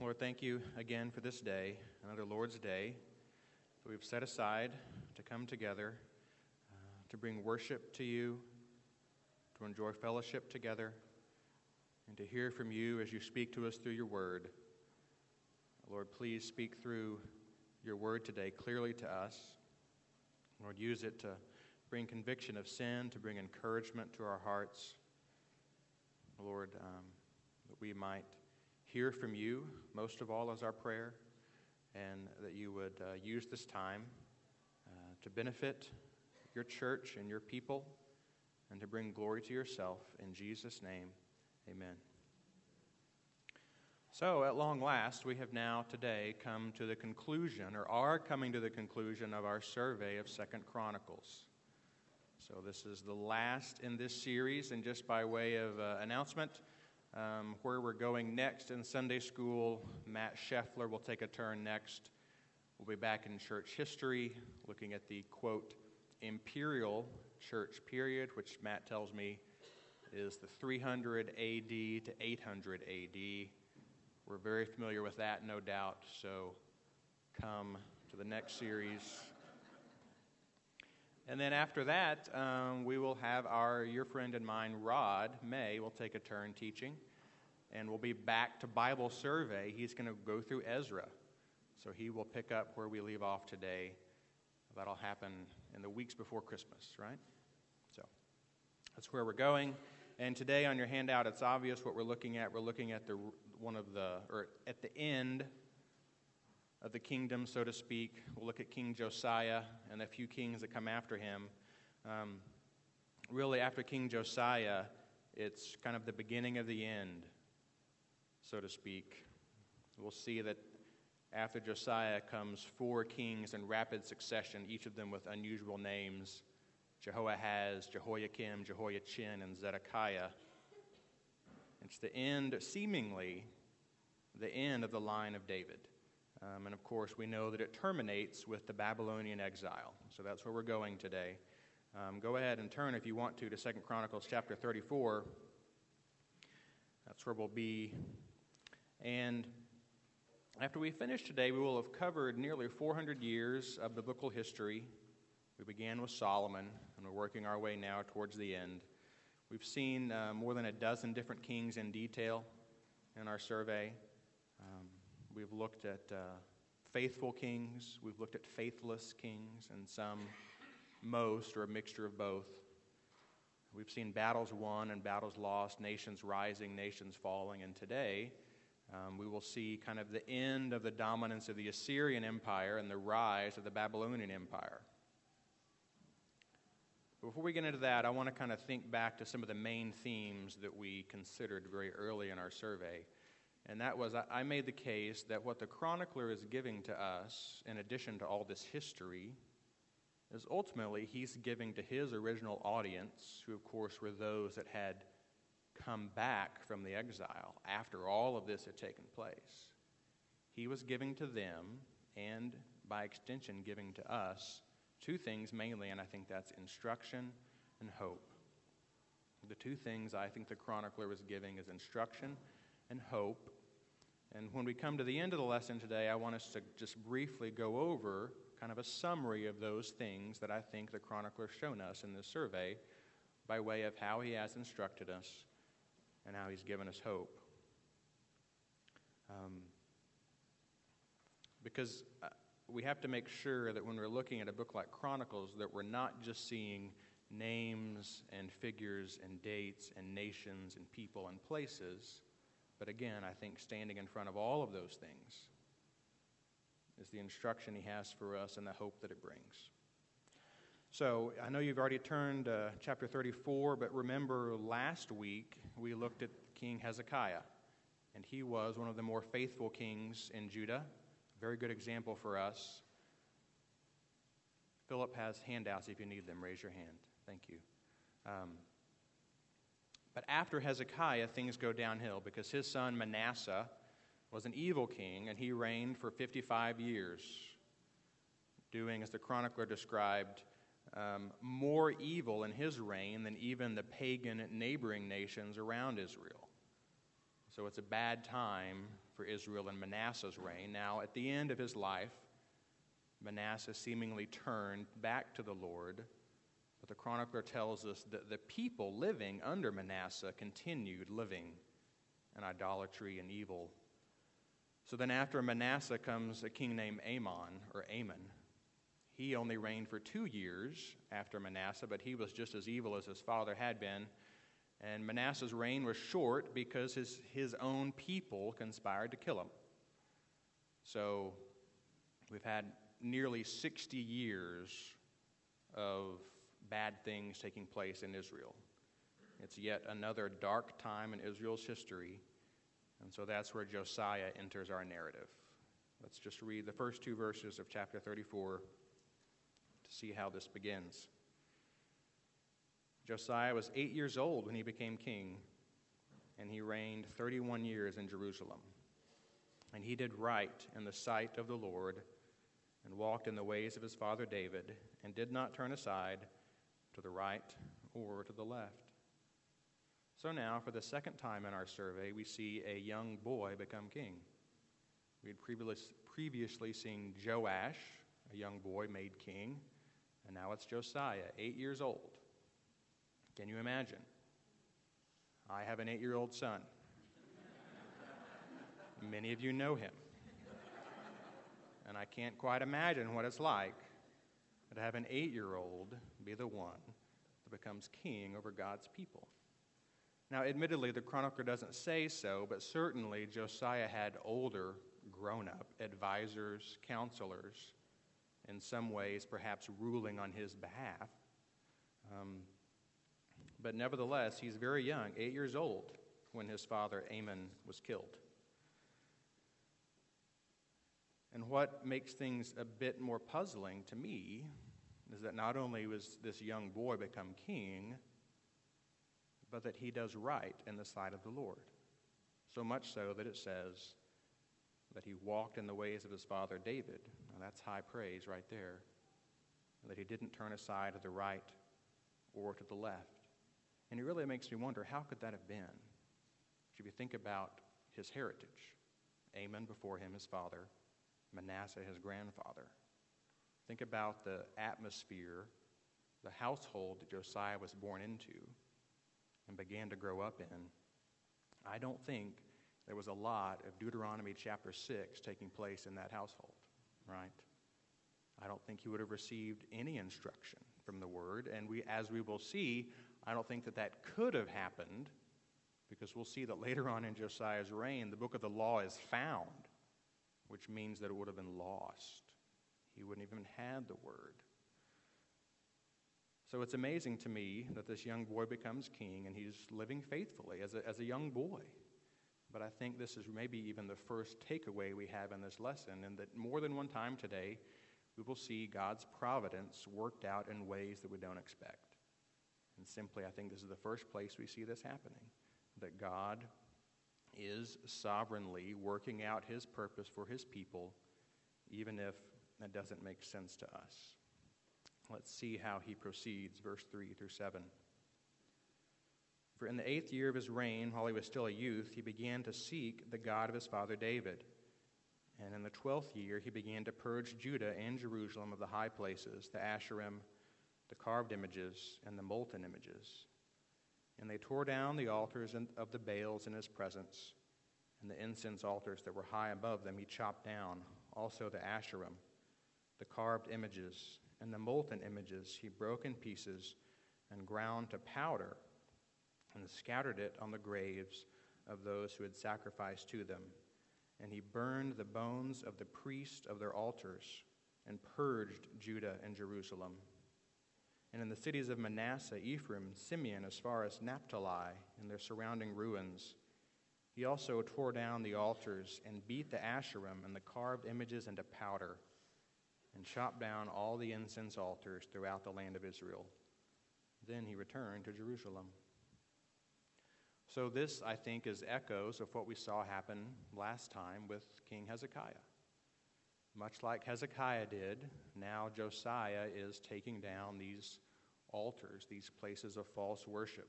Lord, thank you again for this day, another Lord's Day that we've set aside to come together, uh, to bring worship to you, to enjoy fellowship together, and to hear from you as you speak to us through your word. Lord, please speak through your word today clearly to us. Lord, use it to bring conviction of sin, to bring encouragement to our hearts. Lord, um, that we might hear from you, most of all, as our prayer, and that you would uh, use this time uh, to benefit your church and your people and to bring glory to yourself. In Jesus' name, amen. So, at long last, we have now today come to the conclusion, or are coming to the conclusion, of our survey of Second Chronicles. So, this is the last in this series, and just by way of uh, announcement, um, where we're going next in Sunday school. Matt Scheffler will take a turn next. We'll be back in church history, looking at the quote, imperial church period, which Matt tells me is the 300 AD to 800 AD. We're very familiar with that, no doubt, so come to the next series. And then after that, um, we will have our your friend and mine, Rod May, will take a turn teaching, and we'll be back to Bible survey. He's going to go through Ezra, so he will pick up where we leave off today. That'll happen in the weeks before Christmas, right? So that's where we're going. And today on your handout, it's obvious what we're looking at. We're looking at the one of the or at the end of the kingdom, so to speak. We'll look at King Josiah and a few kings that come after him. Um, really, after King Josiah, it's kind of the beginning of the end, so to speak. We'll see that after Josiah comes four kings in rapid succession, each of them with unusual names Jehoahaz, Jehoiakim, Jehoiachin, and Zedekiah. It's the end, seemingly, the end of the line of David. Um, and of course, we know that it terminates with the Babylonian exile. So that's where we're going today. Um, go ahead and turn, if you want to, to Second Chronicles chapter 34. That's where we'll be. And after we finish today, we will have covered nearly 400 years of biblical history. We began with Solomon, and we're working our way now towards the end. We've seen uh, more than a dozen different kings in detail in our survey. We've looked at uh, faithful kings, we've looked at faithless kings, and some, most, or a mixture of both. We've seen battles won and battles lost, nations rising, nations falling, and today um, we will see kind of the end of the dominance of the Assyrian Empire and the rise of the Babylonian Empire. Before we get into that, I want to kind of think back to some of the main themes that we considered very early in our survey. And that was I made the case that what the chronicler is giving to us, in addition to all this history, is ultimately he's giving to his original audience, who, of course, were those that had come back from the exile after all of this had taken place. He was giving to them, and by extension, giving to us, two things mainly, and I think that's instruction and hope. The two things I think the chronicler was giving is instruction and hope. And when we come to the end of the lesson today, I want us to just briefly go over kind of a summary of those things that I think the chronicler's shown us in this survey by way of how he has instructed us and how he's given us hope. Um, because uh, we have to make sure that when we're looking at a book like Chronicles, that we're not just seeing names and figures and dates and nations and people and places but again, I think standing in front of all of those things is the instruction he has for us and the hope that it brings. So I know you've already turned uh, chapter 34, but remember last week we looked at King Hezekiah, and he was one of the more faithful kings in Judah. Very good example for us. Philip has handouts if you need them. Raise your hand. Thank you. Um, but after Hezekiah, things go downhill because his son Manasseh was an evil king and he reigned for 55 years, doing, as the chronicler described, um, more evil in his reign than even the pagan neighboring nations around Israel. So it's a bad time for Israel in Manasseh's reign. Now, at the end of his life, Manasseh seemingly turned back to the Lord, but the chronicler tells us that the people living under Manasseh continued living in idolatry and evil. So then, after Manasseh comes a king named Amon, or Amon. He only reigned for two years after Manasseh, but he was just as evil as his father had been. And Manasseh's reign was short because his, his own people conspired to kill him. So we've had nearly 60 years of bad things taking place in Israel. It's yet another dark time in Israel's history. And so that's where Josiah enters our narrative. Let's just read the first two verses of chapter 34 to see how this begins. Josiah was eight years old when he became king, and he reigned 31 years in Jerusalem. And he did right in the sight of the Lord, and walked in the ways of his father David, and did not turn aside to the right or to the left. So now, for the second time in our survey, we see a young boy become king. We had previously seen Joash, a young boy made king, and now it's Josiah, eight years old. Can you imagine? I have an eight year old son. Many of you know him. And I can't quite imagine what it's like to have an eight year old be the one that becomes king over God's people. Now, admittedly, the chronicler doesn't say so, but certainly Josiah had older, grown up advisors, counselors, in some ways, perhaps ruling on his behalf. Um, but nevertheless, he's very young, eight years old, when his father Amon was killed. And what makes things a bit more puzzling to me is that not only was this young boy become king, but that he does right in the sight of the Lord. So much so that it says that he walked in the ways of his father David. That's high praise right there. That he didn't turn aside to the right or to the left. And it really makes me wonder how could that have been? If you think about his heritage Amon before him, his father, Manasseh, his grandfather. Think about the atmosphere, the household that Josiah was born into and began to grow up in. I don't think there was a lot of Deuteronomy chapter 6 taking place in that household, right? I don't think he would have received any instruction from the word. And we, as we will see, I don't think that that could have happened because we'll see that later on in Josiah's reign, the book of the law is found, which means that it would have been lost. He wouldn't even had the word. So it's amazing to me that this young boy becomes king and he's living faithfully as a, as a young boy. But I think this is maybe even the first takeaway we have in this lesson, and that more than one time today, we will see God's providence worked out in ways that we don't expect. And simply, I think this is the first place we see this happening that God is sovereignly working out his purpose for his people, even if that doesn't make sense to us. Let's see how he proceeds, verse 3 through 7. For in the eighth year of his reign, while he was still a youth, he began to seek the God of his father David. And in the twelfth year, he began to purge Judah and Jerusalem of the high places, the Asherim, the carved images, and the molten images. And they tore down the altars of the Baals in his presence, and the incense altars that were high above them he chopped down, also the Asherim, the carved images, and the molten images he broke in pieces and ground to powder, and scattered it on the graves of those who had sacrificed to them. And he burned the bones of the priests of their altars, and purged Judah and Jerusalem and in the cities of Manasseh, Ephraim, Simeon, as far as Naphtali, and their surrounding ruins. He also tore down the altars and beat the Asherim and the carved images into powder, and chopped down all the incense altars throughout the land of Israel. Then he returned to Jerusalem. So, this, I think, is echoes of what we saw happen last time with King Hezekiah. Much like Hezekiah did, now Josiah is taking down these altars, these places of false worship.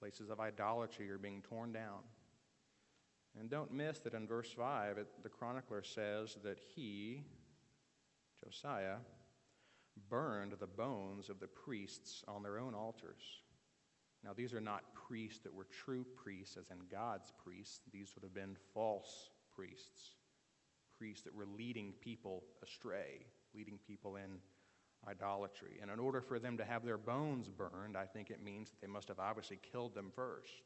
Places of idolatry are being torn down. And don't miss that in verse 5, it, the chronicler says that he, Josiah, burned the bones of the priests on their own altars. Now, these are not priests that were true priests, as in God's priests. These would have been false priests, priests that were leading people astray, leading people in idolatry. And in order for them to have their bones burned, I think it means that they must have obviously killed them first.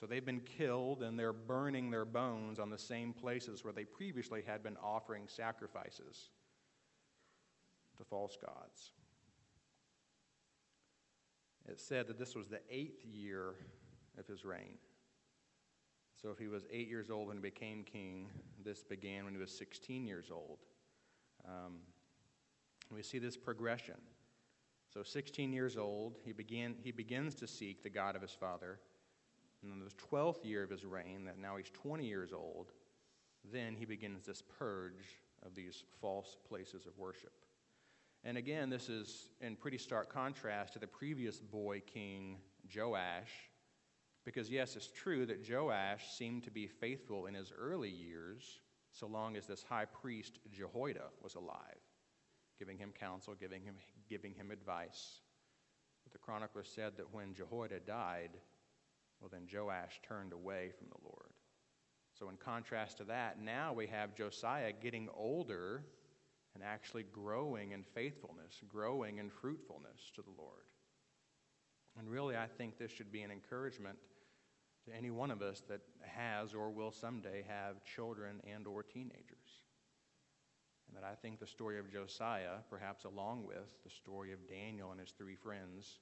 So they've been killed and they're burning their bones on the same places where they previously had been offering sacrifices to false gods. It said that this was the eighth year of his reign. So if he was eight years old when he became king, this began when he was 16 years old. Um, we see this progression. So 16 years old, he, began, he begins to seek the God of his father. And in the 12th year of his reign, that now he's 20 years old, then he begins this purge of these false places of worship. And again, this is in pretty stark contrast to the previous boy king, Joash, because yes, it's true that Joash seemed to be faithful in his early years, so long as this high priest Jehoiada was alive, giving him counsel, giving him, giving him advice. But the chronicler said that when Jehoiada died, well, then Joash turned away from the Lord. So, in contrast to that, now we have Josiah getting older and actually growing in faithfulness, growing in fruitfulness to the Lord. And really, I think this should be an encouragement to any one of us that has or will someday have children and or teenagers. And that I think the story of Josiah, perhaps along with the story of Daniel and his three friends,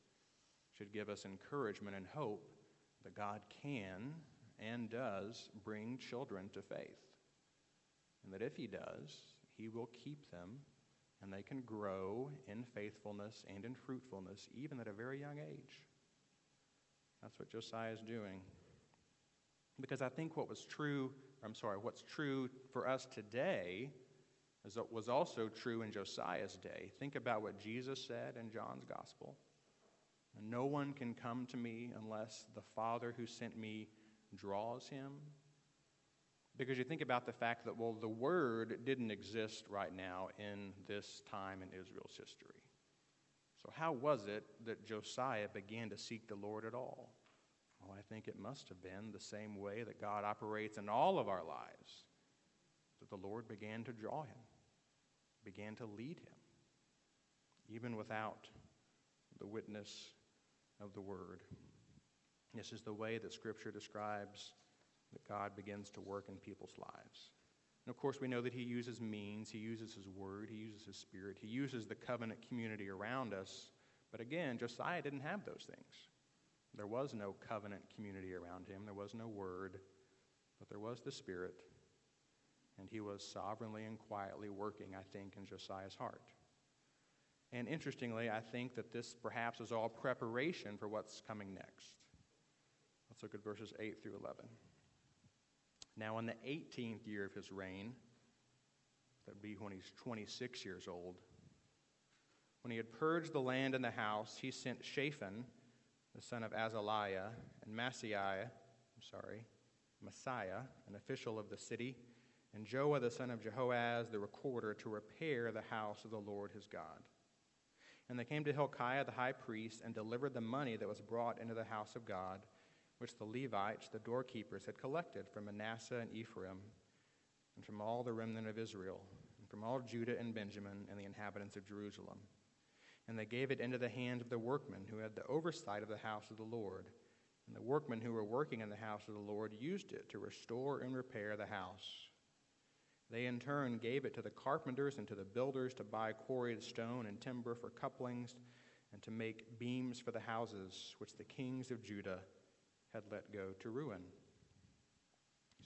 should give us encouragement and hope that God can and does bring children to faith. And that if he does, he will keep them, and they can grow in faithfulness and in fruitfulness, even at a very young age. That's what Josiah is doing. Because I think what was true, I'm sorry, what's true for us today is what was also true in Josiah's day. Think about what Jesus said in John's gospel. No one can come to me unless the Father who sent me draws him. Because you think about the fact that, well, the Word didn't exist right now in this time in Israel's history. So, how was it that Josiah began to seek the Lord at all? Well, I think it must have been the same way that God operates in all of our lives, that the Lord began to draw him, began to lead him, even without the witness of the Word. This is the way that Scripture describes that God begins to work in people's lives. And of course, we know that He uses means, He uses His Word, He uses His Spirit, He uses the covenant community around us. But again, Josiah didn't have those things. There was no covenant community around him, there was no Word, but there was the Spirit. And he was sovereignly and quietly working, I think, in Josiah's heart. And interestingly, I think that this perhaps is all preparation for what's coming next. Let's look at verses 8 through 11. Now, in the 18th year of his reign, that would be when he's 26 years old, when he had purged the land and the house, he sent Shaphan, the son of Azaliah, and Maaseiah, I'm sorry, Messiah, an official of the city, and Joah, the son of Jehoaz, the recorder, to repair the house of the Lord his God. And they came to Hilkiah the high priest and delivered the money that was brought into the house of God which the Levites, the doorkeepers, had collected from Manasseh and Ephraim, and from all the remnant of Israel, and from all Judah and Benjamin, and the inhabitants of Jerusalem. And they gave it into the hands of the workmen who had the oversight of the house of the Lord. And the workmen who were working in the house of the Lord used it to restore and repair the house. They in turn gave it to the carpenters and to the builders to buy quarried stone and timber for couplings and to make beams for the houses which the kings of Judah had let go to ruin.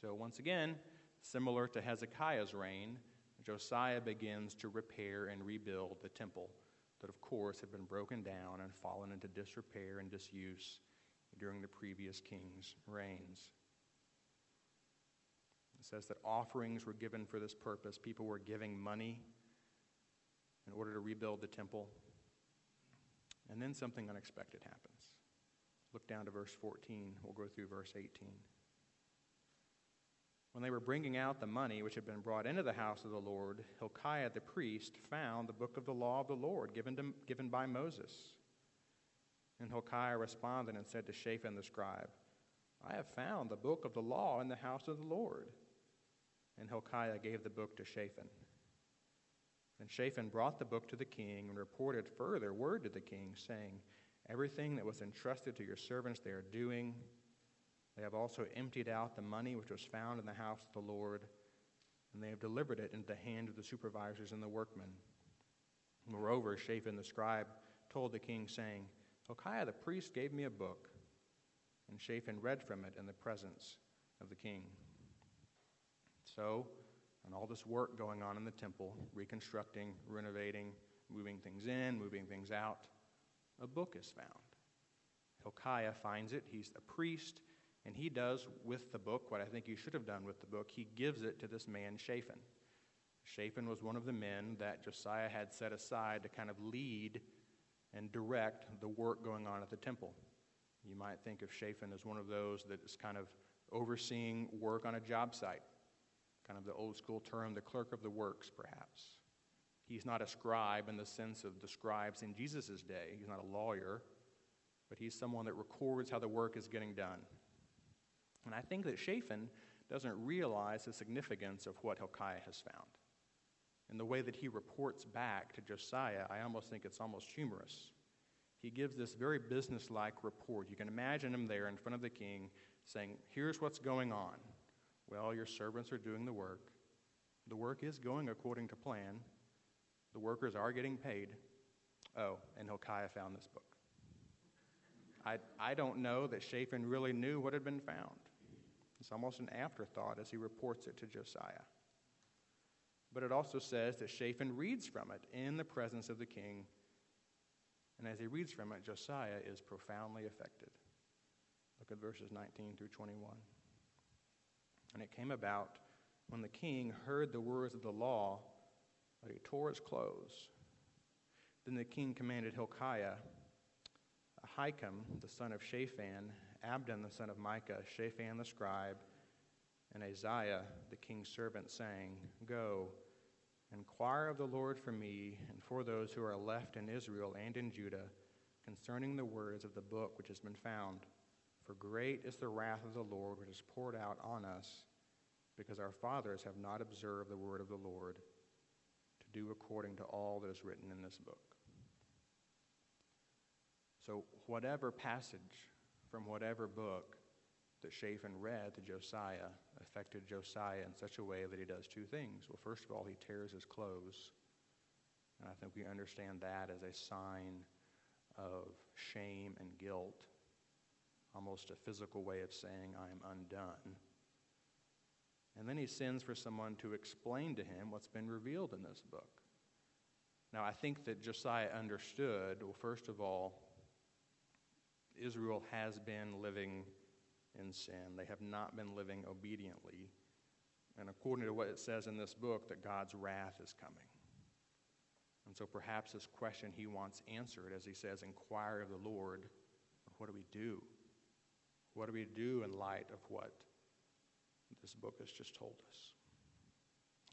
So, once again, similar to Hezekiah's reign, Josiah begins to repair and rebuild the temple that, of course, had been broken down and fallen into disrepair and disuse during the previous king's reigns. It says that offerings were given for this purpose. People were giving money in order to rebuild the temple. And then something unexpected happens. Look down to verse 14. We'll go through verse 18. When they were bringing out the money which had been brought into the house of the Lord, Hilkiah the priest found the book of the law of the Lord given, to, given by Moses. And Hilkiah responded and said to Shaphan the scribe, I have found the book of the law in the house of the Lord. And Hilkiah gave the book to Shaphan. And Shaphan brought the book to the king and reported further word to the king, saying, Everything that was entrusted to your servants they are doing. They have also emptied out the money which was found in the house of the Lord, and they have delivered it into the hand of the supervisors and the workmen. Moreover, Shaphan the scribe told the king, saying, Hilkiah the priest gave me a book, and Shaphan read from it in the presence of the king. So, and all this work going on in the temple, reconstructing, renovating, moving things in, moving things out, a book is found. Hilkiah finds it. He's a priest, and he does with the book what I think he should have done with the book. He gives it to this man, Shaphan. Shaphan was one of the men that Josiah had set aside to kind of lead and direct the work going on at the temple. You might think of Shaphan as one of those that is kind of overseeing work on a job site, kind of the old school term, the clerk of the works, perhaps. He's not a scribe in the sense of the scribes in Jesus' day. He's not a lawyer, but he's someone that records how the work is getting done. And I think that Shaphan doesn't realize the significance of what Hilkiah has found. And the way that he reports back to Josiah, I almost think it's almost humorous. He gives this very businesslike report. You can imagine him there in front of the king saying, Here's what's going on. Well, your servants are doing the work. The work is going according to plan. The workers are getting paid. Oh, and Hilkiah found this book. I, I don't know that Shaphan really knew what had been found. It's almost an afterthought as he reports it to Josiah. But it also says that Shaphan reads from it in the presence of the king. And as he reads from it, Josiah is profoundly affected. Look at verses 19 through 21. And it came about when the king heard the words of the law that he tore his clothes. Then the king commanded Hilkiah, Ahikam, the son of Shaphan, Abdon, the son of Micah, Shaphan the scribe, and Asaiah, the king's servant, saying, Go, inquire of the Lord for me and for those who are left in Israel and in Judah concerning the words of the book which has been found. For great is the wrath of the Lord which is poured out on us, because our fathers have not observed the word of the Lord to do according to all that is written in this book. So, whatever passage from whatever book that Shaphan read to Josiah affected Josiah in such a way that he does two things. Well, first of all, he tears his clothes. And I think we understand that as a sign of shame and guilt, almost a physical way of saying, I am undone. And then he sends for someone to explain to him what's been revealed in this book. Now, I think that Josiah understood, well, first of all, Israel has been living in sin. They have not been living obediently. And according to what it says in this book, that God's wrath is coming. And so perhaps this question he wants answered as he says, Inquire of the Lord, what do we do? What do we do in light of what this book has just told us?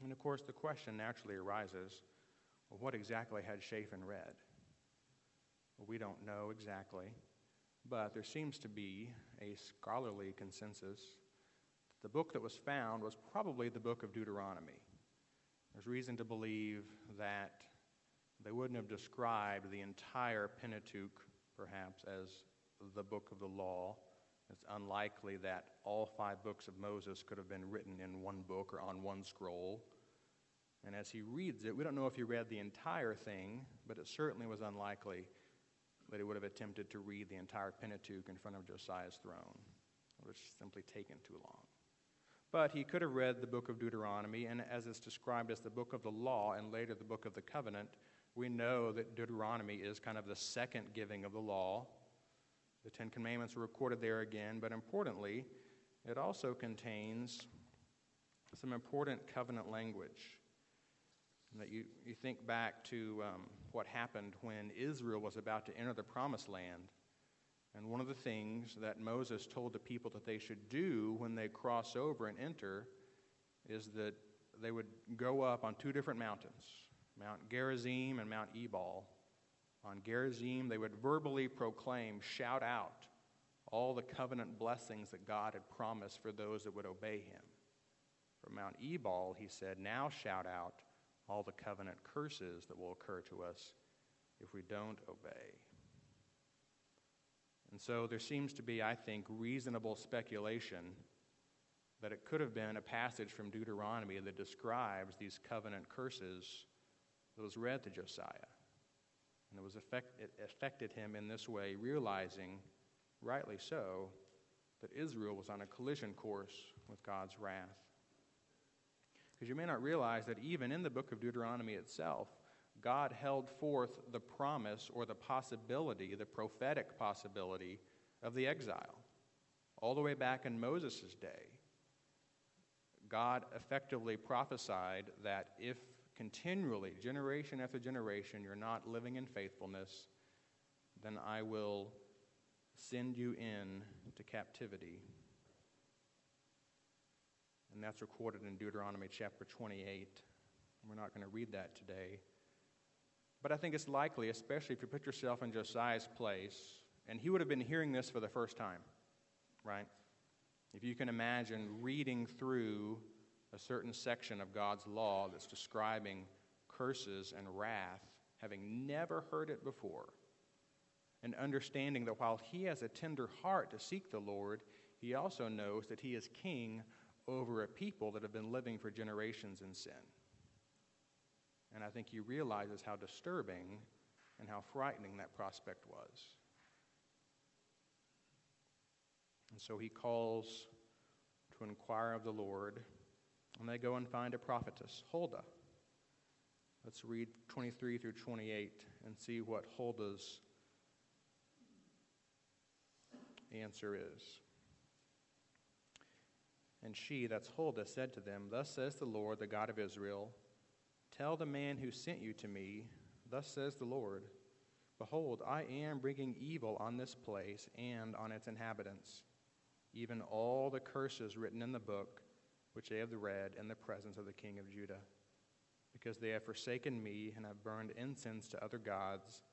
And of course, the question naturally arises well, what exactly had Shaphan read? Well, we don't know exactly. But there seems to be a scholarly consensus. That the book that was found was probably the book of Deuteronomy. There's reason to believe that they wouldn't have described the entire Pentateuch, perhaps, as the book of the law. It's unlikely that all five books of Moses could have been written in one book or on one scroll. And as he reads it, we don't know if he read the entire thing, but it certainly was unlikely that he would have attempted to read the entire Pentateuch in front of Josiah's throne. It was simply taken too long. But he could have read the book of Deuteronomy, and as it's described as the book of the law and later the book of the covenant, we know that Deuteronomy is kind of the second giving of the law. The Ten Commandments are recorded there again, but importantly, it also contains some important covenant language. And that you, you think back to um, what happened when Israel was about to enter the promised land. And one of the things that Moses told the people that they should do when they cross over and enter is that they would go up on two different mountains, Mount Gerizim and Mount Ebal. On Gerizim, they would verbally proclaim, shout out all the covenant blessings that God had promised for those that would obey him. From Mount Ebal, he said, now shout out all the covenant curses that will occur to us if we don't obey. And so there seems to be, I think, reasonable speculation that it could have been a passage from Deuteronomy that describes these covenant curses that was read to Josiah. And it, was it affected him in this way, realizing, rightly so, that Israel was on a collision course with God's wrath. Because you may not realize that even in the book of Deuteronomy itself, God held forth the promise or the possibility, the prophetic possibility of the exile. All the way back in Moses' day, God effectively prophesied that if continually, generation after generation, you're not living in faithfulness, then I will send you in to captivity. And that's recorded in Deuteronomy chapter 28. We're not going to read that today. But I think it's likely, especially if you put yourself in Josiah's place, and he would have been hearing this for the first time, right? If you can imagine reading through a certain section of God's law that's describing curses and wrath, having never heard it before, and understanding that while he has a tender heart to seek the Lord, he also knows that he is king over a people that have been living for generations in sin. And I think he realizes how disturbing and how frightening that prospect was. And so he calls to inquire of the Lord, and they go and find a prophetess, Huldah. Let's read 23 through 28 and see what Huldah's answer is. And she, that's Huldah, said to them, Thus says the Lord, the God of Israel, Tell the man who sent you to me, Thus says the Lord, Behold, I am bringing evil on this place and on its inhabitants, even all the curses written in the book which they have read in the presence of the king of Judah, because they have forsaken me and have burned incense to other gods,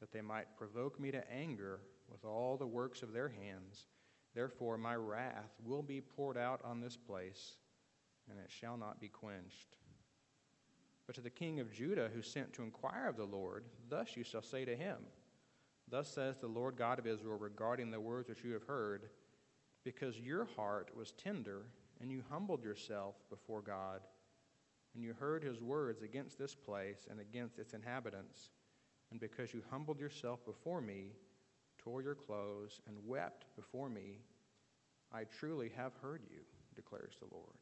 that they might provoke me to anger with all the works of their hands. Therefore, my wrath will be poured out on this place, and it shall not be quenched. But to the king of Judah who sent to inquire of the Lord, thus you shall say to him, Thus says the Lord God of Israel regarding the words which you have heard, because your heart was tender, and you humbled yourself before God, and you heard his words against this place and against its inhabitants, and because you humbled yourself before me, tore your clothes, and wept before me, I truly have heard you, declares the Lord.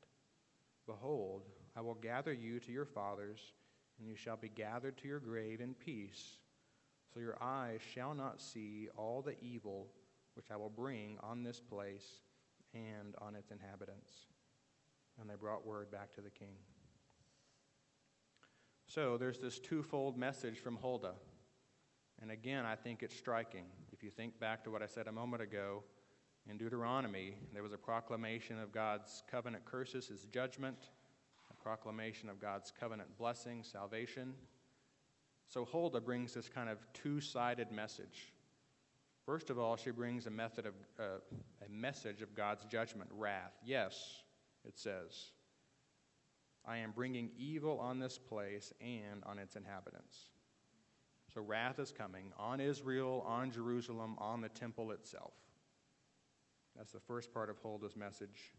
Behold, I will gather you to your fathers, and you shall be gathered to your grave in peace. So your eyes shall not see all the evil which I will bring on this place and on its inhabitants. And they brought word back to the king. So there's this twofold message from Huldah. And again, I think it's striking. If you think back to what I said a moment ago, in Deuteronomy, there was a proclamation of God's covenant curses, his judgment, a proclamation of God's covenant blessing, salvation. So Huldah brings this kind of two sided message. First of all, she brings a, method of, uh, a message of God's judgment, wrath. Yes, it says, I am bringing evil on this place and on its inhabitants. So wrath is coming on Israel, on Jerusalem, on the temple itself. That's the first part of Huldah's message.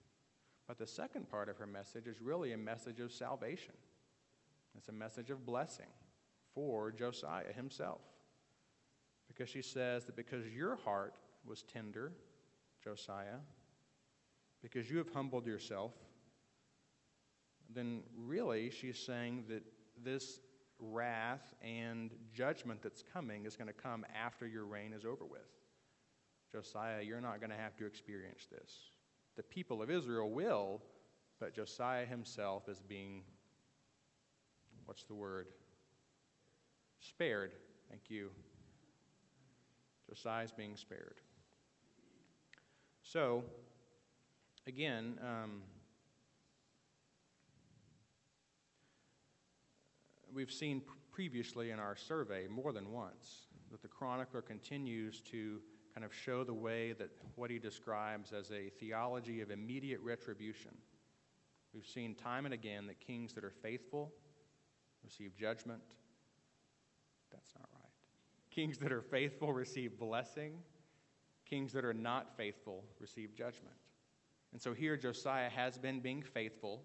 But the second part of her message is really a message of salvation. It's a message of blessing for Josiah himself. Because she says that because your heart was tender, Josiah, because you have humbled yourself, then really she's saying that this wrath and judgment that's coming is going to come after your reign is over with. Josiah, you're not going to have to experience this. The people of Israel will, but Josiah himself is being, what's the word? Spared. Thank you. Besides being spared. So, again, um, we've seen previously in our survey more than once that the chronicler continues to kind of show the way that what he describes as a theology of immediate retribution. We've seen time and again that kings that are faithful receive judgment. That's not Kings that are faithful receive blessing. Kings that are not faithful receive judgment. And so here Josiah has been being faithful,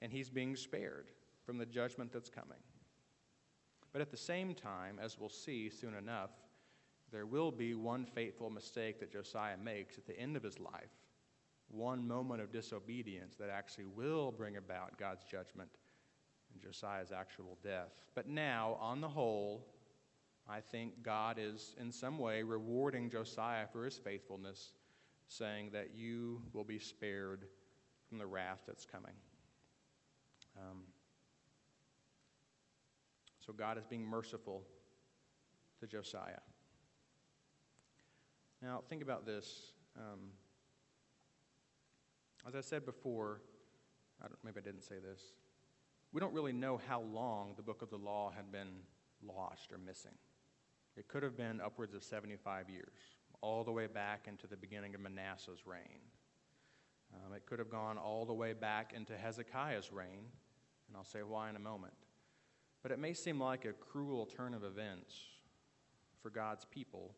and he's being spared from the judgment that's coming. But at the same time, as we'll see soon enough, there will be one fateful mistake that Josiah makes at the end of his life, one moment of disobedience that actually will bring about God's judgment and Josiah's actual death. But now, on the whole, I think God is in some way rewarding Josiah for his faithfulness, saying that you will be spared from the wrath that's coming. Um, so God is being merciful to Josiah. Now, think about this. Um, as I said before, I maybe I didn't say this. We don't really know how long the book of the law had been lost or missing. It could have been upwards of 75 years, all the way back into the beginning of Manasseh's reign. Um, it could have gone all the way back into Hezekiah's reign, and I'll say why in a moment. But it may seem like a cruel turn of events for God's people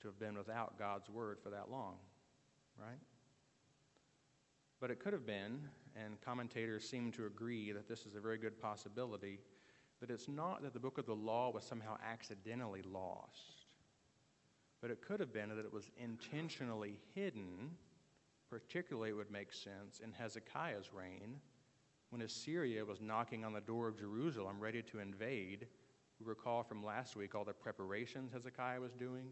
to have been without God's word for that long, right? But it could have been, and commentators seem to agree that this is a very good possibility, that it's not that the book of the law was somehow accidentally lost, but it could have been that it was intentionally hidden, particularly it would make sense in Hezekiah's reign when Assyria was knocking on the door of Jerusalem ready to invade. We recall from last week all the preparations Hezekiah was doing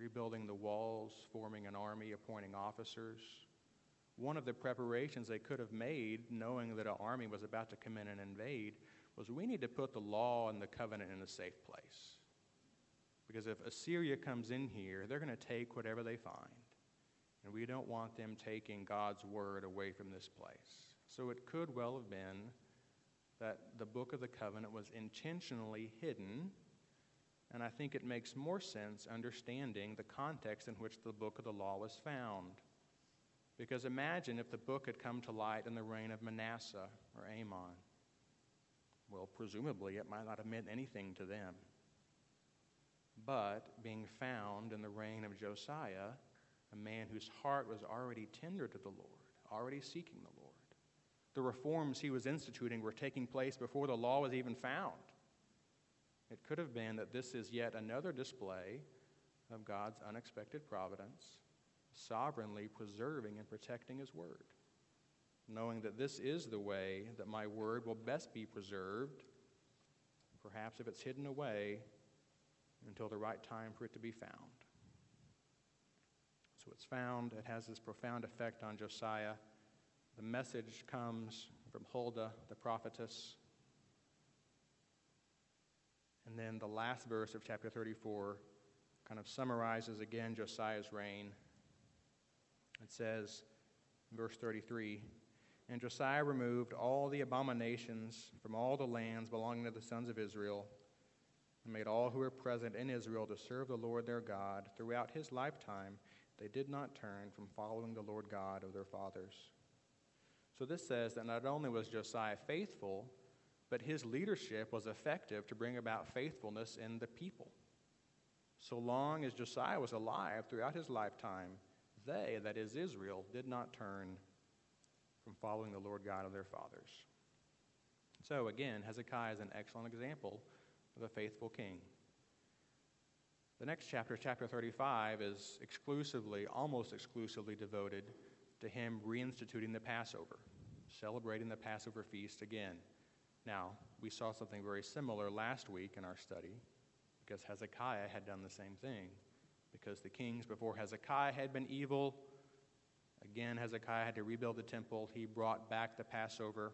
rebuilding the walls, forming an army, appointing officers. One of the preparations they could have made, knowing that an army was about to come in and invade, was we need to put the law and the covenant in a safe place. Because if Assyria comes in here, they're going to take whatever they find. And we don't want them taking God's word away from this place. So it could well have been that the book of the covenant was intentionally hidden, and I think it makes more sense understanding the context in which the book of the law was found. Because imagine if the book had come to light in the reign of Manasseh or Amon. Well, presumably it might not have meant anything to them. But being found in the reign of Josiah, a man whose heart was already tender to the Lord, already seeking the Lord, the reforms he was instituting were taking place before the law was even found. It could have been that this is yet another display of God's unexpected providence, sovereignly preserving and protecting his word, knowing that this is the way that my word will best be preserved, perhaps if it's hidden away until the right time for it to be found. So it's found, it has this profound effect on Josiah the message comes from Huldah, the prophetess. And then the last verse of chapter 34 kind of summarizes again Josiah's reign. It says, verse 33 And Josiah removed all the abominations from all the lands belonging to the sons of Israel, and made all who were present in Israel to serve the Lord their God. Throughout his lifetime, they did not turn from following the Lord God of their fathers. So this says that not only was Josiah faithful, but his leadership was effective to bring about faithfulness in the people. So long as Josiah was alive throughout his lifetime, they, that is Israel, did not turn from following the Lord God of their fathers. So again, Hezekiah is an excellent example of a faithful king. The next chapter, chapter 35, is exclusively, almost exclusively devoted to him reinstituting the Passover, celebrating the Passover feast again. Now, we saw something very similar last week in our study because Hezekiah had done the same thing. Because the kings before Hezekiah had been evil, again, Hezekiah had to rebuild the temple. He brought back the Passover.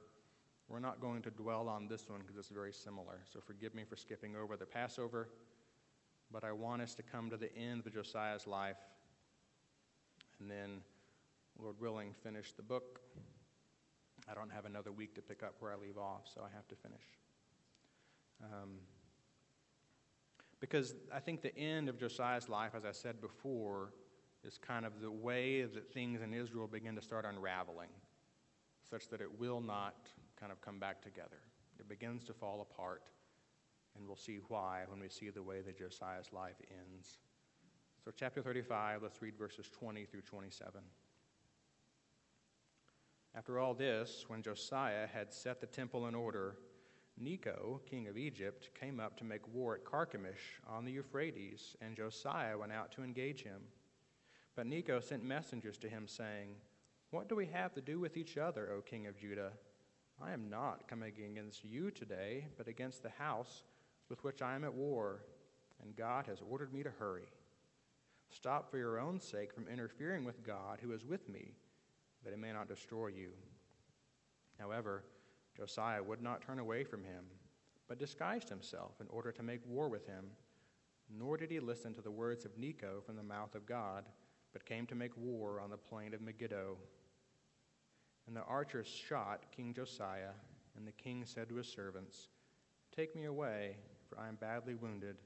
We're not going to dwell on this one because it's very similar. So forgive me for skipping over the Passover. But I want us to come to the end of Josiah's life and then Lord willing, finish the book. I don't have another week to pick up where I leave off, so I have to finish. Um, because I think the end of Josiah's life, as I said before, is kind of the way that things in Israel begin to start unraveling, such that it will not kind of come back together. It begins to fall apart, and we'll see why when we see the way that Josiah's life ends. So, chapter 35, let's read verses 20 through 27. After all this, when Josiah had set the temple in order, Necho, king of Egypt, came up to make war at Carchemish on the Euphrates, and Josiah went out to engage him. But Necho sent messengers to him, saying, What do we have to do with each other, O king of Judah? I am not coming against you today, but against the house with which I am at war, and God has ordered me to hurry. Stop for your own sake from interfering with God who is with me, that he may not destroy you. However, Josiah would not turn away from him, but disguised himself in order to make war with him. Nor did he listen to the words of Necho from the mouth of God but came to make war on the plain of Megiddo. And the archers shot King Josiah, and the king said to his servants, Take me away, for I am badly wounded.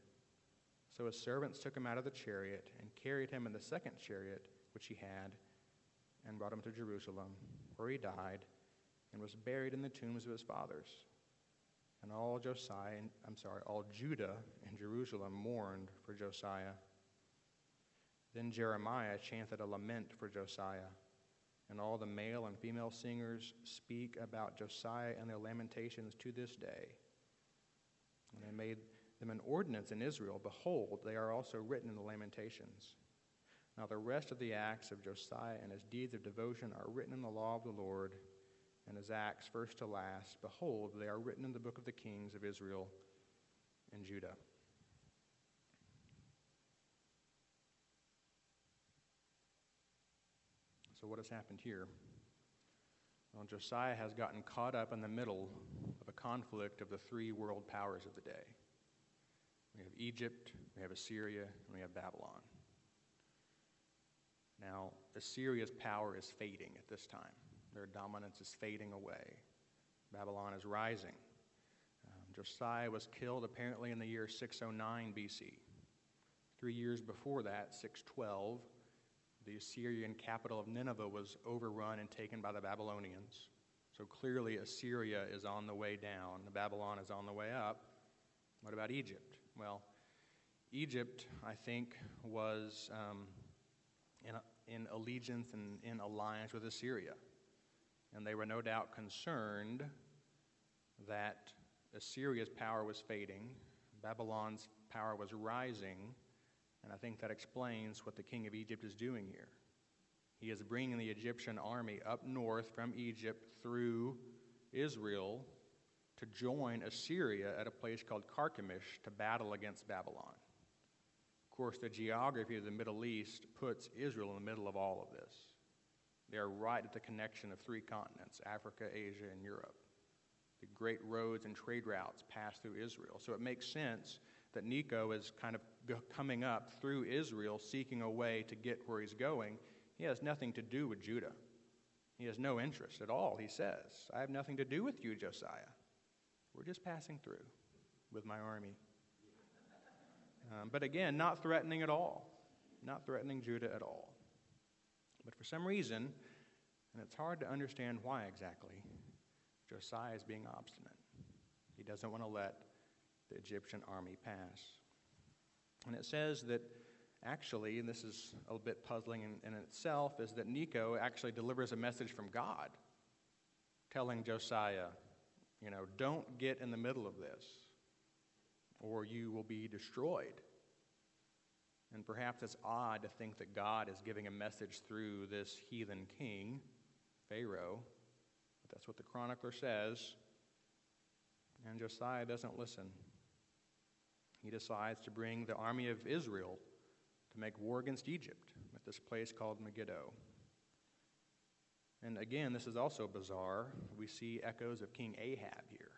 So his servants took him out of the chariot and carried him in the second chariot which he had, and brought him to Jerusalem, where he died and was buried in the tombs of his fathers. And all Josiah, I'm sorry, all Judah and Jerusalem mourned for Josiah. Then Jeremiah chanted a lament for Josiah, and all the male and female singers speak about Josiah and their lamentations to this day. And they made them an ordinance in Israel. Behold, they are also written in the Lamentations. Now, the rest of the acts of Josiah and his deeds of devotion are written in the law of the Lord, and his acts, first to last. Behold, they are written in the book of the kings of Israel and Judah. So, what has happened here? Well, Josiah has gotten caught up in the middle of a conflict of the three world powers of the day. We have Egypt, we have Assyria, and we have Babylon. Now, Assyria's power is fading at this time. Their dominance is fading away. Babylon is rising. Um, Josiah was killed apparently in the year 609 BC. Three years before that, 612, the Assyrian capital of Nineveh was overrun and taken by the Babylonians. So clearly, Assyria is on the way down, Babylon is on the way up. What about Egypt? Well, Egypt, I think, was um, in, in allegiance and in alliance with Assyria. And they were no doubt concerned that Assyria's power was fading, Babylon's power was rising, and I think that explains what the king of Egypt is doing here. He is bringing the Egyptian army up north from Egypt through Israel to join Assyria at a place called Carchemish to battle against Babylon. Of course, the geography of the Middle East puts Israel in the middle of all of this. They are right at the connection of three continents Africa, Asia, and Europe. The great roads and trade routes pass through Israel. So it makes sense that Necho is kind of coming up through Israel, seeking a way to get where he's going. He has nothing to do with Judah. He has no interest at all, he says. I have nothing to do with you, Josiah. We're just passing through with my army. Um, but again, not threatening at all. Not threatening Judah at all. But for some reason, and it's hard to understand why exactly, Josiah is being obstinate. He doesn't want to let the Egyptian army pass. And it says that actually, and this is a bit puzzling in, in itself, is that Necho actually delivers a message from God telling Josiah, you know, don't get in the middle of this or you will be destroyed. And perhaps it's odd to think that God is giving a message through this heathen king, Pharaoh, but that's what the chronicler says. And Josiah doesn't listen he decides to bring the army of Israel to make war against Egypt at this place called Megiddo. And again, this is also bizarre. We see echoes of King Ahab here.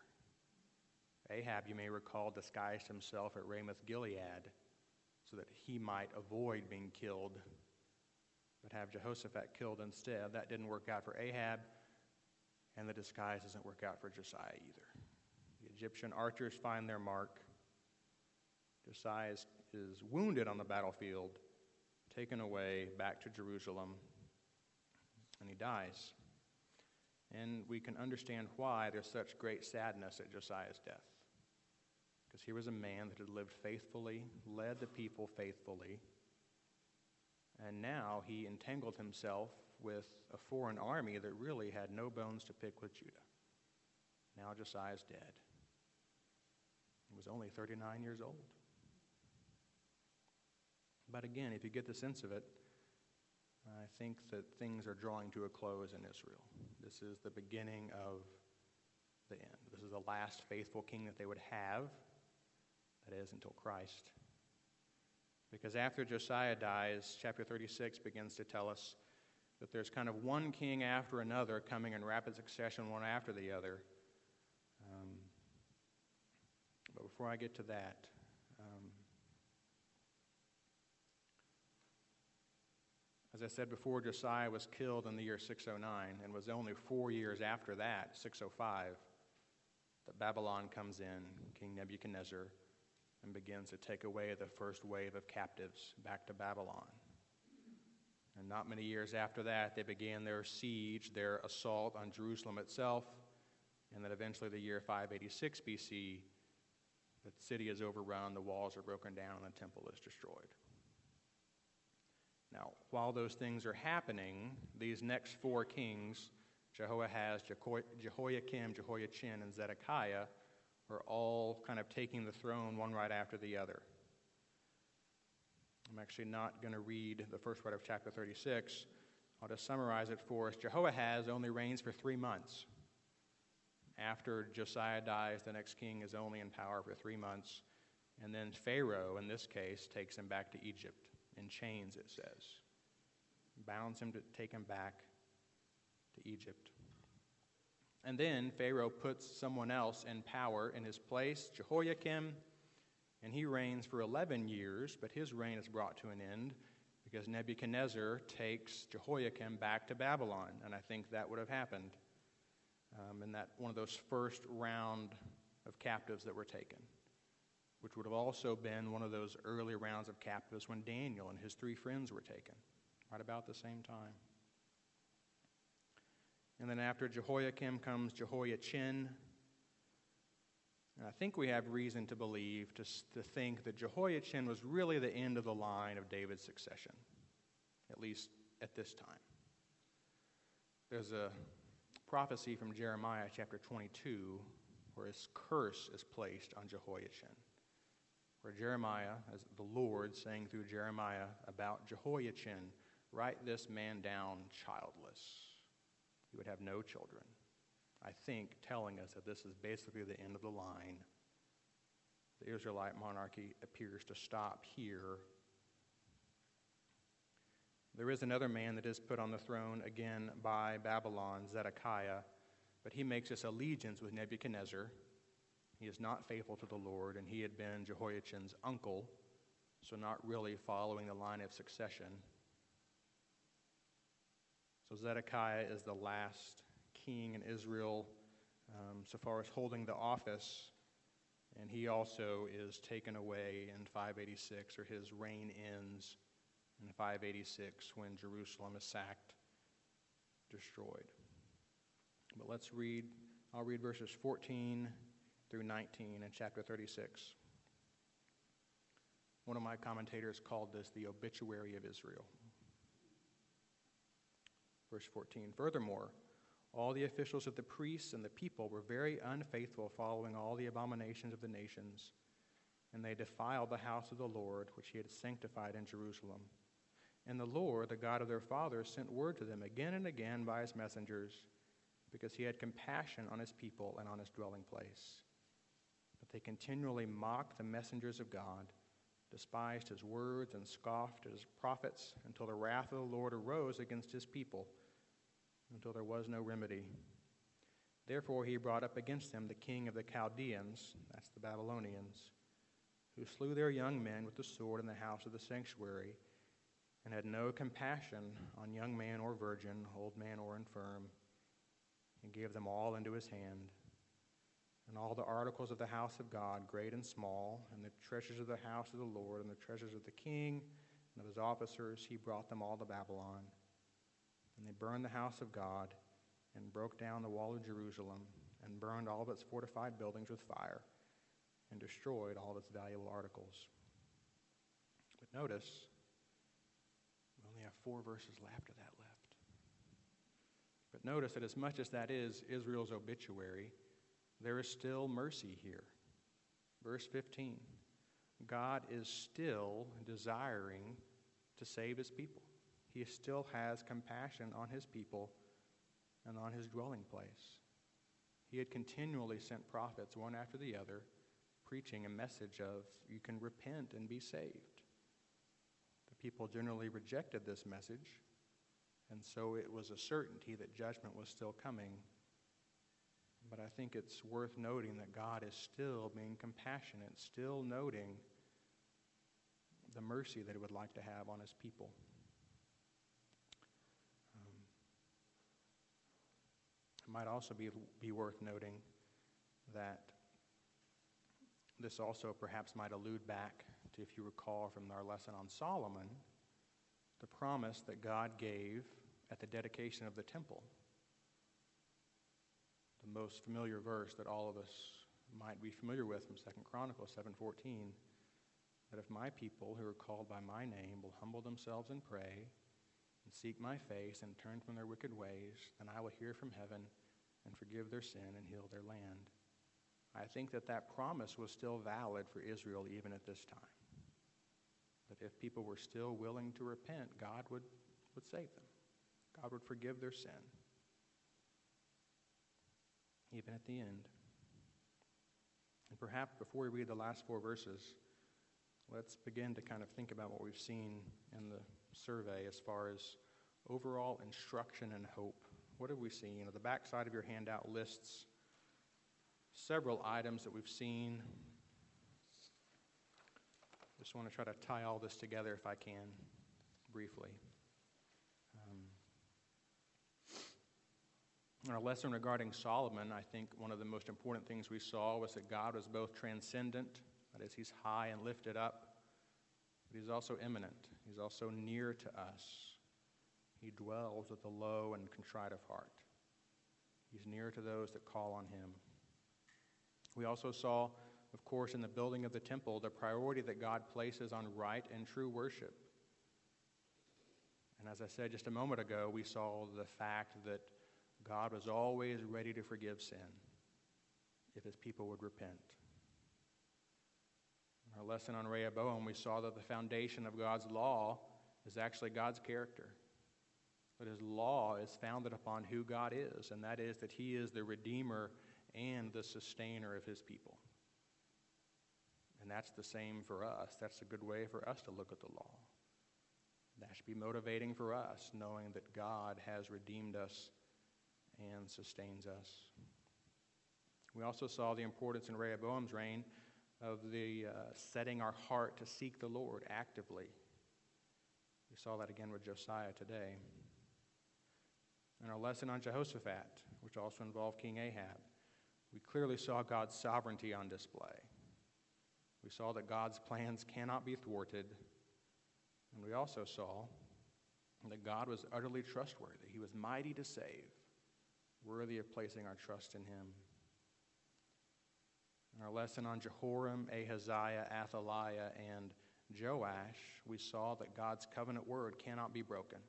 Ahab, you may recall, disguised himself at Ramoth Gilead so that he might avoid being killed, but have Jehoshaphat killed instead. That didn't work out for Ahab, and the disguise doesn't work out for Josiah either. The Egyptian archers find their mark. Josiah is, wounded on the battlefield, taken away back to Jerusalem, and he dies. And we can understand why there's such great sadness at Josiah's death. Because here was a man that had lived faithfully, led the people faithfully, and now he entangled himself with a foreign army that really had no bones to pick with Judah. Now Josiah is dead. He was only 39 years old. But again, if you get the sense of it, I think that things are drawing to a close in Israel. This is the beginning of the end. This is the last faithful king that they would have, that is, until Christ. Because after Josiah dies, chapter 36 begins to tell us that there's kind of one king after another coming in rapid succession, one after the other. Um, but before I get to that, as I said before, Josiah was killed in the year 609, and was only four years after that, 605, that Babylon comes in, King Nebuchadnezzar and begins to take away the first wave of captives back to Babylon. And not many years after that, they began their siege, their assault on Jerusalem itself. And then eventually, the year 586 BC, the city is overrun, the walls are broken down, and the temple is destroyed. Now, while those things are happening, these next four kings, Jehoahaz, Jehoiakim, Jehoiachin, and Zedekiah, are all kind of taking the throne one right after the other. I'm actually not going to read the first part of chapter 36. I'll just summarize it for us. Jehoahaz only reigns for three months. After Josiah dies, the next king is only in power for three months. And then Pharaoh, in this case, takes him back to Egypt in chains, it says. Bounds him to take him back to Egypt. And then Pharaoh puts someone else in power in his place, Jehoiakim, and he reigns for 11 years, but his reign is brought to an end because Nebuchadnezzar takes Jehoiakim back to Babylon. And I think that would have happened um, in that one of those first round of captives that were taken, which would have also been one of those early rounds of captives when Daniel and his three friends were taken, right about the same time. And then after Jehoiakim comes Jehoiachin. And I think we have reason to believe, to, to think that Jehoiachin was really the end of the line of David's succession, at least at this time. There's a prophecy from Jeremiah chapter 22 where his curse is placed on Jehoiachin. Where Jeremiah, as the Lord saying through Jeremiah about Jehoiachin, write this man down childless he would have no children. I think telling us that this is basically the end of the line. The Israelite monarchy appears to stop here. There is another man that is put on the throne again by Babylon, Zedekiah, but he makes his allegiance with Nebuchadnezzar. He is not faithful to the Lord, and he had been Jehoiachin's uncle, so not really following the line of succession. So Zedekiah is the last king in Israel um, so far as holding the office. And he also is taken away in 586, or his reign ends in 586 when Jerusalem is sacked, destroyed. But let's read, I'll read verses 14 through 19 in chapter 36. One of my commentators called this the obituary of Israel. Verse 14 Furthermore, all the officials of the priests and the people were very unfaithful, following all the abominations of the nations, and they defiled the house of the Lord, which he had sanctified in Jerusalem. And the Lord, the God of their fathers, sent word to them again and again by his messengers, because he had compassion on his people and on his dwelling place. They continually mocked the messengers of God despised his words and scoffed at his prophets until the wrath of the Lord arose against his people until there was no remedy. Therefore, he brought up against them the king of the Chaldeans, that's the Babylonians, who slew their young men with the sword in the house of the sanctuary, and had no compassion on young man or virgin, old man or infirm, and gave them all into his hand. And all the articles of the house of God, great and small, and the treasures of the house of the Lord, and the treasures of the king and of his officers, he brought them all to Babylon. And they burned the house of God, and broke down the wall of Jerusalem, and burned all of its fortified buildings with fire, and destroyed all of its valuable articles. But notice, we only have four verses after that left. But notice that as much as that is Israel's obituary, there is still mercy here. Verse 15 God is still desiring to save his people. He still has compassion on his people and on his dwelling place. He had continually sent prophets, one after the other, preaching a message of, you can repent and be saved. The people generally rejected this message, and so it was a certainty that judgment was still coming but I think it's worth noting that God is still being compassionate, still noting the mercy that He would like to have on His people. Um, it might also be, be worth noting that this also perhaps might allude back to, if you recall from our lesson on Solomon, the promise that God gave at the dedication of the temple the most familiar verse that all of us might be familiar with from 2 Chronicles 7:14 that if my people who are called by my name will humble themselves and pray and seek my face and turn from their wicked ways then I will hear from heaven and forgive their sin and heal their land. I think that that promise was still valid for Israel even at this time. That if people were still willing to repent, God would, would save them. God would forgive their sin even at the end. And perhaps before we read the last four verses, let's begin to kind of think about what we've seen in the survey as far as overall instruction and hope. What have we seen? You know, the back side of your handout lists several items that we've seen. Just want to try to tie all this together if I can, briefly. In our lesson regarding Solomon, I think one of the most important things we saw was that God was both transcendent, that is, he's high and lifted up, but he's also immanent. He's also near to us. He dwells with the low and contrite of heart. He's near to those that call on him. We also saw, of course, in the building of the temple, the priority that God places on right and true worship. And as I said just a moment ago, we saw the fact that God was always ready to forgive sin if his people would repent. In our lesson on Rehoboam, we saw that the foundation of God's law is actually God's character. That his law is founded upon who God is, and that is that he is the redeemer and the sustainer of his people. And that's the same for us. That's a good way for us to look at the law. That should be motivating for us, knowing that God has redeemed us and sustains us. We also saw the importance in Rehoboam's reign of the uh, setting our heart to seek the Lord actively. We saw that again with Josiah today. In our lesson on Jehoshaphat, which also involved King Ahab, we clearly saw God's sovereignty on display. We saw that God's plans cannot be thwarted. And we also saw that God was utterly trustworthy. He was mighty to save worthy of placing our trust in him. In our lesson on Jehoram, Ahaziah, Athaliah, and Joash, we saw that God's covenant word cannot be broken.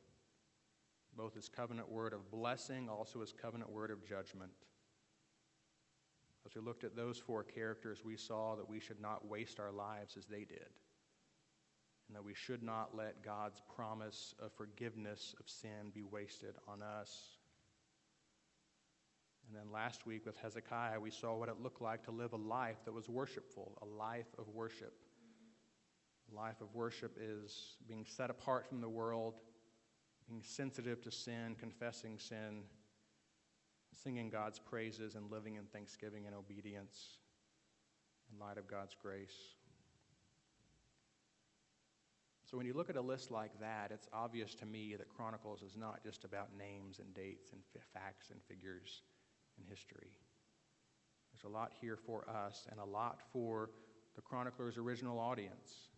Both his covenant word of blessing, also his covenant word of judgment. As we looked at those four characters, we saw that we should not waste our lives as they did, and that we should not let God's promise of forgiveness of sin be wasted on us. And then last week with Hezekiah, we saw what it looked like to live a life that was worshipful, a life of worship. A life of worship is being set apart from the world, being sensitive to sin, confessing sin, singing God's praises, and living in thanksgiving and obedience in light of God's grace. So when you look at a list like that, it's obvious to me that Chronicles is not just about names and dates and facts and figures in history. There's a lot here for us and a lot for the chronicler's original audience.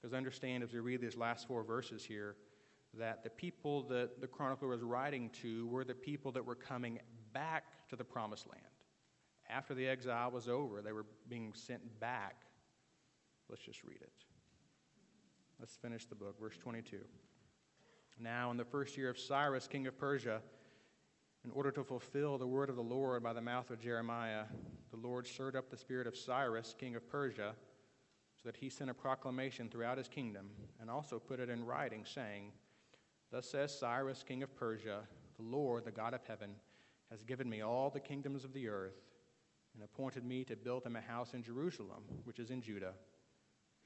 Because understand as we read these last four verses here that the people that the chronicler was writing to were the people that were coming back to the promised land. After the exile was over, they were being sent back. Let's just read it. Let's finish the book, verse 22. Now, in the first year of Cyrus, king of Persia, in order to fulfill the word of the Lord by the mouth of Jeremiah, the Lord stirred up the spirit of Cyrus, king of Persia, so that he sent a proclamation throughout his kingdom and also put it in writing, saying, Thus says Cyrus, king of Persia, the Lord, the God of heaven, has given me all the kingdoms of the earth and appointed me to build him a house in Jerusalem, which is in Judah.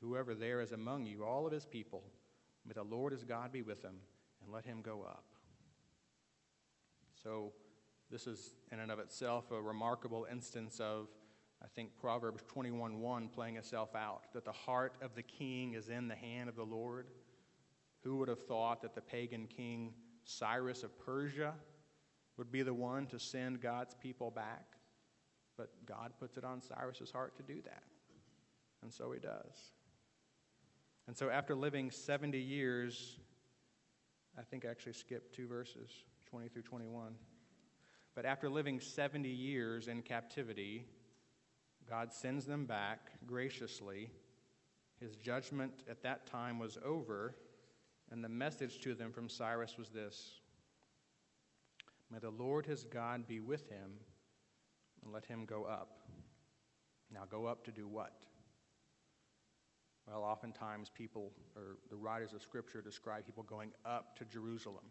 Whoever there is among you, all of his people, may the Lord his God be with him, and let him go up. So, this is in and of itself a remarkable instance of, I think, Proverbs 21:1 playing itself out that the heart of the king is in the hand of the Lord. Who would have thought that the pagan king Cyrus of Persia would be the one to send God's people back? But God puts it on Cyrus's heart to do that. And so he does. And so after living 70 years, I think I actually skipped two verses, 20 through 21. But after living 70 years in captivity, God sends them back graciously. His judgment at that time was over, and the message to them from Cyrus was this May the Lord his God be with him, and let him go up. Now, go up to do what? Well, oftentimes people, or the writers of Scripture, describe people going up to Jerusalem.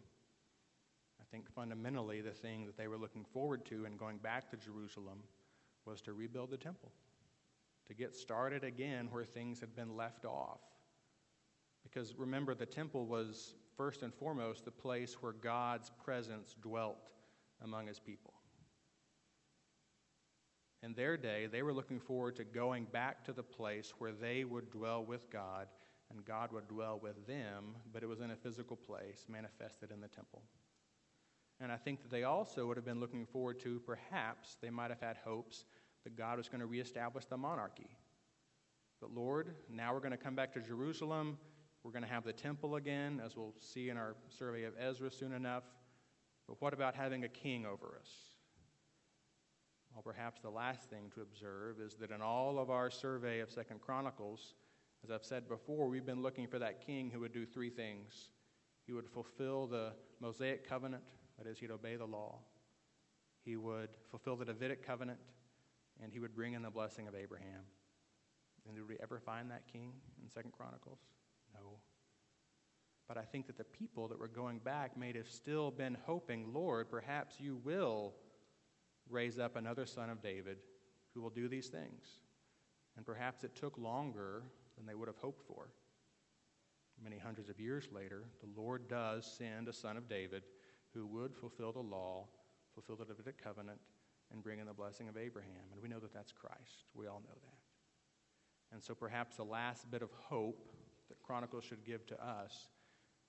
I think fundamentally the thing that they were looking forward to in going back to Jerusalem was to rebuild the temple, to get started again where things had been left off. Because remember, the temple was first and foremost the place where God's presence dwelt among his people. In their day, they were looking forward to going back to the place where they would dwell with God and God would dwell with them, but it was in a physical place manifested in the temple. And I think that they also would have been looking forward to, perhaps, they might have had hopes that God was going to reestablish the monarchy. But Lord, now we're going to come back to Jerusalem. We're going to have the temple again, as we'll see in our survey of Ezra soon enough. But what about having a king over us? Well, perhaps the last thing to observe is that in all of our survey of Second Chronicles, as I've said before, we've been looking for that king who would do three things. He would fulfill the Mosaic covenant, that is, he'd obey the law. He would fulfill the Davidic covenant, and he would bring in the blessing of Abraham. And did we ever find that king in Second Chronicles? No. But I think that the people that were going back may have still been hoping, Lord, perhaps you will raise up another son of David who will do these things. And perhaps it took longer than they would have hoped for. Many hundreds of years later, the Lord does send a son of David who would fulfill the law, fulfill the Davidic covenant, and bring in the blessing of Abraham. And we know that that's Christ. We all know that. And so perhaps the last bit of hope that Chronicles should give to us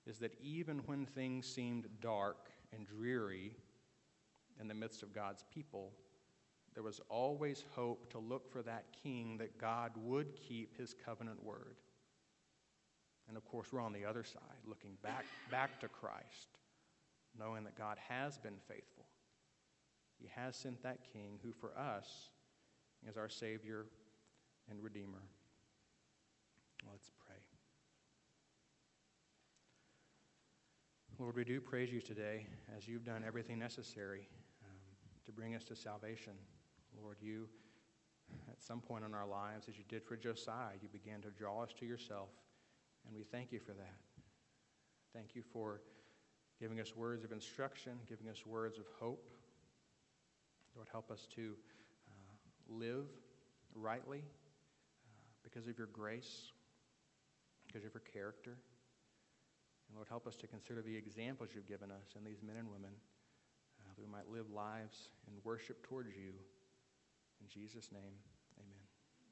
is that even when things seemed dark and dreary in the midst of God's people, there was always hope to look for that king that God would keep his covenant word. And of course, we're on the other side, looking back, back to Christ, knowing that God has been faithful. He has sent that king who, for us, is our Savior and Redeemer. Let's pray. Lord, we do praise you today as you've done everything necessary um, to bring us to salvation. Lord, you, at some point in our lives, as you did for Josiah, you began to draw us to yourself, and we thank you for that. Thank you for giving us words of instruction, giving us words of hope. Lord, help us to uh, live rightly uh, because of your grace, because of your character. And Lord, help us to consider the examples you've given us in these men and women that we might live lives in worship towards you. In Jesus' name.